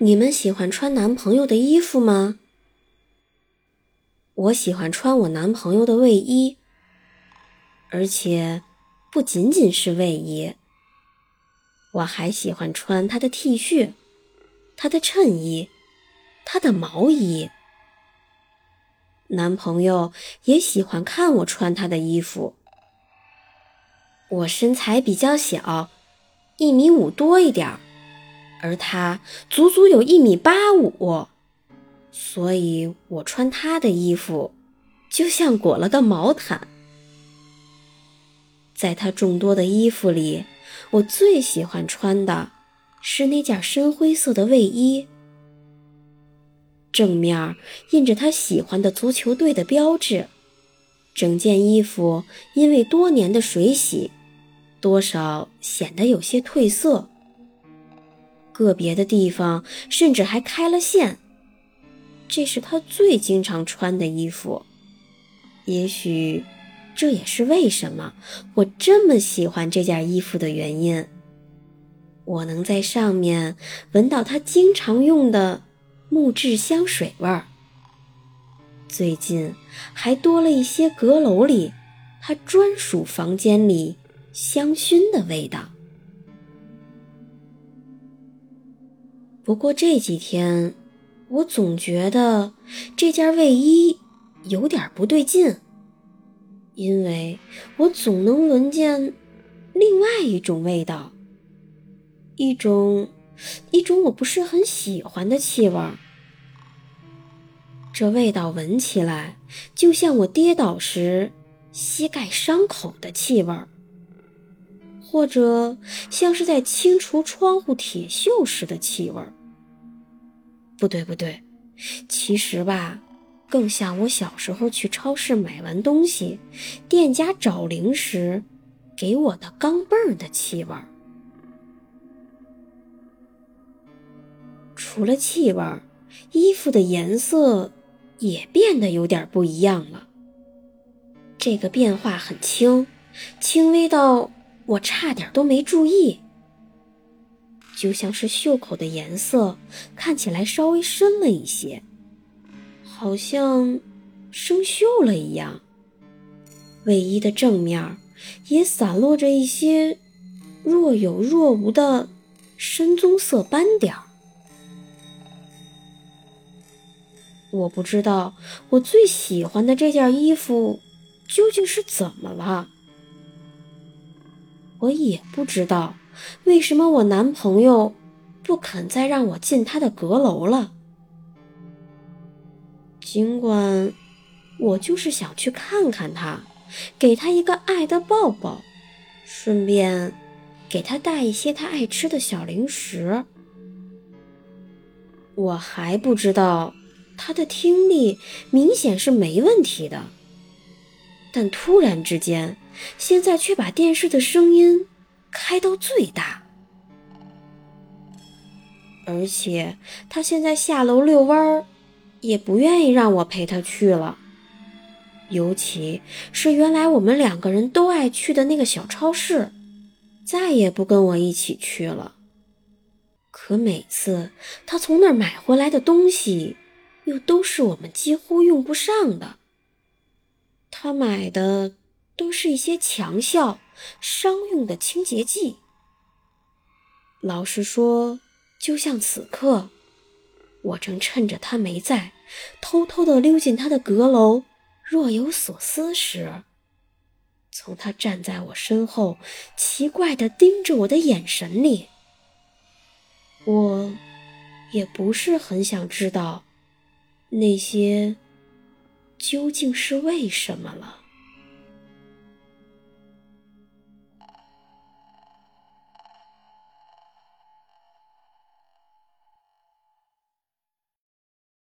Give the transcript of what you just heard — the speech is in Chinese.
你们喜欢穿男朋友的衣服吗？我喜欢穿我男朋友的卫衣，而且不仅仅是卫衣，我还喜欢穿他的 T 恤、他的衬衣、他的毛衣。男朋友也喜欢看我穿他的衣服。我身材比较小，一米五多一点儿。而他足足有一米八五，所以我穿他的衣服就像裹了个毛毯。在他众多的衣服里，我最喜欢穿的是那件深灰色的卫衣，正面印着他喜欢的足球队的标志。整件衣服因为多年的水洗，多少显得有些褪色。个别的地方甚至还开了线，这是他最经常穿的衣服。也许这也是为什么我这么喜欢这件衣服的原因。我能在上面闻到他经常用的木质香水味儿。最近还多了一些阁楼里他专属房间里香薰的味道。不过这几天，我总觉得这件卫衣有点不对劲，因为我总能闻见另外一种味道，一种一种我不是很喜欢的气味。这味道闻起来就像我跌倒时膝盖伤口的气味，或者像是在清除窗户铁锈时的气味。不对，不对，其实吧，更像我小时候去超市买完东西，店家找零时给我的钢镚儿的气味儿。除了气味儿，衣服的颜色也变得有点不一样了。这个变化很轻，轻微到我差点都没注意。就像是袖口的颜色看起来稍微深了一些，好像生锈了一样。卫衣的正面也散落着一些若有若无的深棕色斑点儿。我不知道我最喜欢的这件衣服究竟是怎么了，我也不知道。为什么我男朋友不肯再让我进他的阁楼了？尽管我就是想去看看他，给他一个爱的抱抱，顺便给他带一些他爱吃的小零食。我还不知道他的听力明显是没问题的，但突然之间，现在却把电视的声音。开到最大，而且他现在下楼遛弯儿，也不愿意让我陪他去了。尤其是原来我们两个人都爱去的那个小超市，再也不跟我一起去了。可每次他从那儿买回来的东西，又都是我们几乎用不上的。他买的都是一些强效。商用的清洁剂。老实说，就像此刻，我正趁着他没在，偷偷的溜进他的阁楼，若有所思时，从他站在我身后奇怪的盯着我的眼神里，我也不是很想知道那些究竟是为什么了。